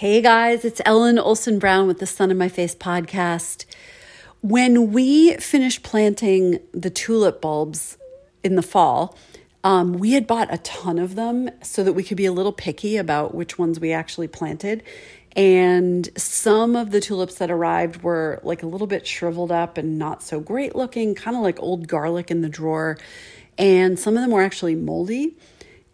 Hey guys, it's Ellen Olson Brown with the Sun in My Face podcast. When we finished planting the tulip bulbs in the fall, um, we had bought a ton of them so that we could be a little picky about which ones we actually planted. And some of the tulips that arrived were like a little bit shriveled up and not so great looking, kind of like old garlic in the drawer. And some of them were actually moldy.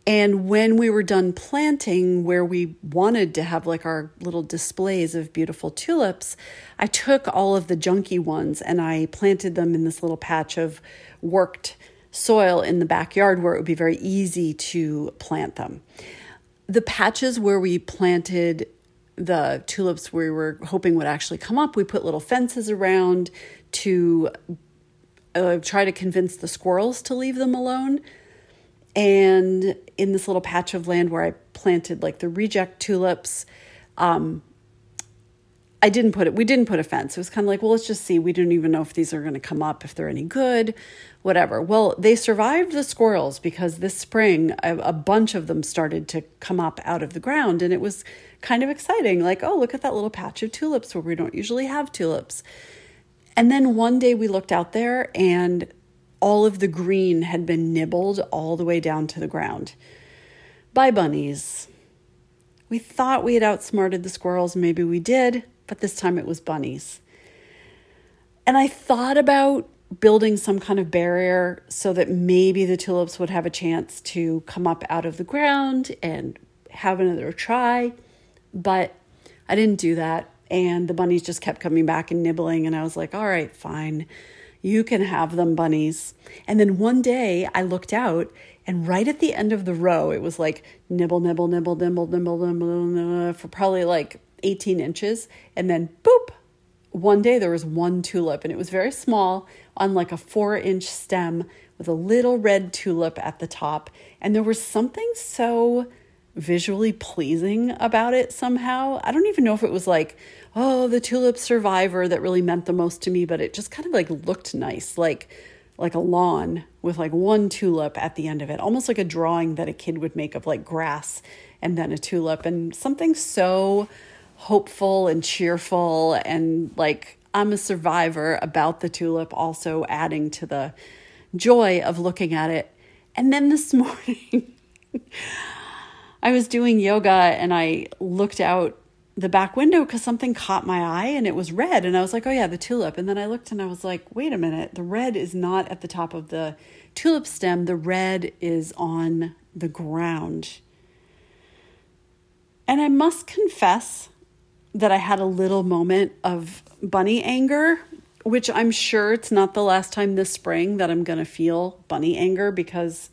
And when we were done planting, where we wanted to have like our little displays of beautiful tulips, I took all of the junky ones and I planted them in this little patch of worked soil in the backyard where it would be very easy to plant them. The patches where we planted the tulips we were hoping would actually come up, we put little fences around to uh, try to convince the squirrels to leave them alone and in this little patch of land where I planted like the reject tulips, um, I didn't put it, we didn't put a fence. It was kind of like, well, let's just see. We didn't even know if these are going to come up, if they're any good, whatever. Well, they survived the squirrels because this spring, a, a bunch of them started to come up out of the ground. And it was kind of exciting. Like, oh, look at that little patch of tulips where we don't usually have tulips. And then one day we looked out there and all of the green had been nibbled all the way down to the ground by bunnies. We thought we had outsmarted the squirrels, maybe we did, but this time it was bunnies. And I thought about building some kind of barrier so that maybe the tulips would have a chance to come up out of the ground and have another try, but I didn't do that. And the bunnies just kept coming back and nibbling, and I was like, all right, fine. You can have them, bunnies. And then one day I looked out, and right at the end of the row, it was like nibble, nibble, nibble, nibble, nibble, nibble, nibble for probably like 18 inches. And then boop, one day there was one tulip, and it was very small on like a four inch stem with a little red tulip at the top. And there was something so visually pleasing about it somehow. I don't even know if it was like, oh, the tulip survivor that really meant the most to me, but it just kind of like looked nice, like like a lawn with like one tulip at the end of it, almost like a drawing that a kid would make of like grass and then a tulip and something so hopeful and cheerful and like I'm a survivor about the tulip also adding to the joy of looking at it. And then this morning I was doing yoga and I looked out the back window because something caught my eye and it was red. And I was like, oh, yeah, the tulip. And then I looked and I was like, wait a minute, the red is not at the top of the tulip stem, the red is on the ground. And I must confess that I had a little moment of bunny anger, which I'm sure it's not the last time this spring that I'm going to feel bunny anger because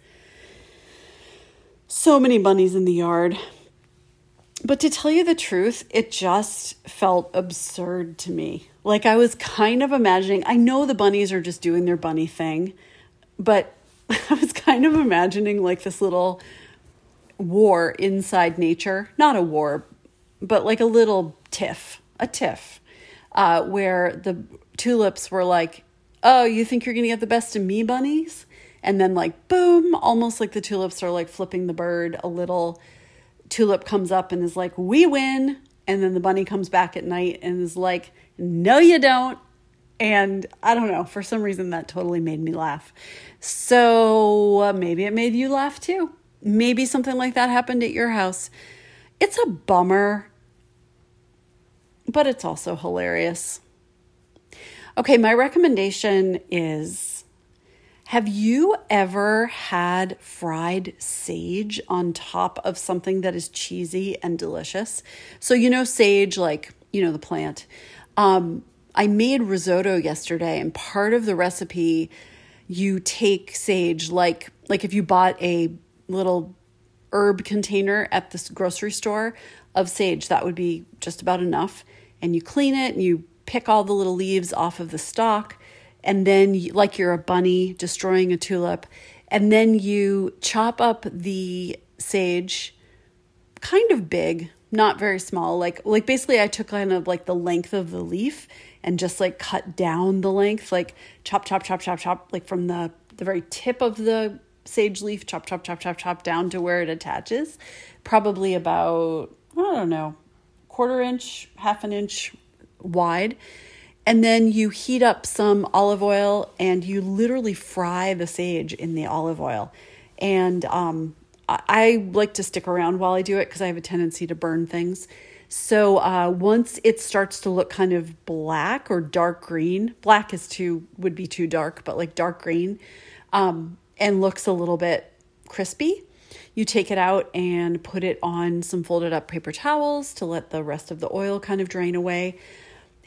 so many bunnies in the yard. But to tell you the truth, it just felt absurd to me. Like I was kind of imagining, I know the bunnies are just doing their bunny thing, but I was kind of imagining like this little war inside nature. Not a war, but like a little tiff, a tiff, uh, where the tulips were like, oh, you think you're going to get the best of me, bunnies? And then, like, boom, almost like the tulips are like flipping the bird a little. Tulip comes up and is like, we win. And then the bunny comes back at night and is like, no, you don't. And I don't know, for some reason that totally made me laugh. So uh, maybe it made you laugh too. Maybe something like that happened at your house. It's a bummer, but it's also hilarious. Okay, my recommendation is have you ever had fried sage on top of something that is cheesy and delicious? So, you know, sage, like, you know, the plant. Um, I made risotto yesterday, and part of the recipe, you take sage, like, like if you bought a little herb container at the grocery store of sage, that would be just about enough. And you clean it and you pick all the little leaves off of the stalk and then like you're a bunny destroying a tulip and then you chop up the sage kind of big not very small like like basically i took kind of like the length of the leaf and just like cut down the length like chop chop chop chop chop like from the the very tip of the sage leaf chop chop chop chop chop down to where it attaches probably about i don't know quarter inch, half an inch wide. And then you heat up some olive oil and you literally fry the sage in the olive oil. And um, I like to stick around while I do it because I have a tendency to burn things. So uh, once it starts to look kind of black or dark green, black is too would be too dark, but like dark green, um, and looks a little bit crispy, you take it out and put it on some folded up paper towels to let the rest of the oil kind of drain away.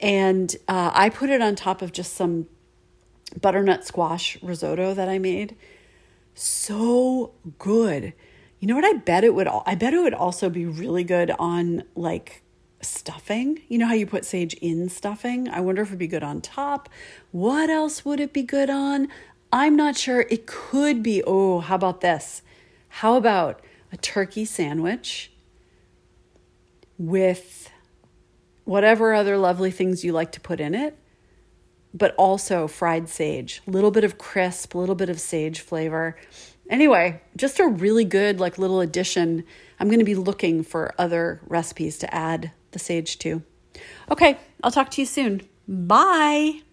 And uh, I put it on top of just some butternut squash risotto that I made. So good. You know what I bet it would I bet it would also be really good on like stuffing. You know how you put sage in stuffing? I wonder if it'd be good on top. What else would it be good on? I'm not sure. It could be. Oh, how about this? How about a turkey sandwich with whatever other lovely things you like to put in it, but also fried sage, a little bit of crisp, a little bit of sage flavor. Anyway, just a really good like little addition. I'm going to be looking for other recipes to add the sage to. Okay, I'll talk to you soon. Bye.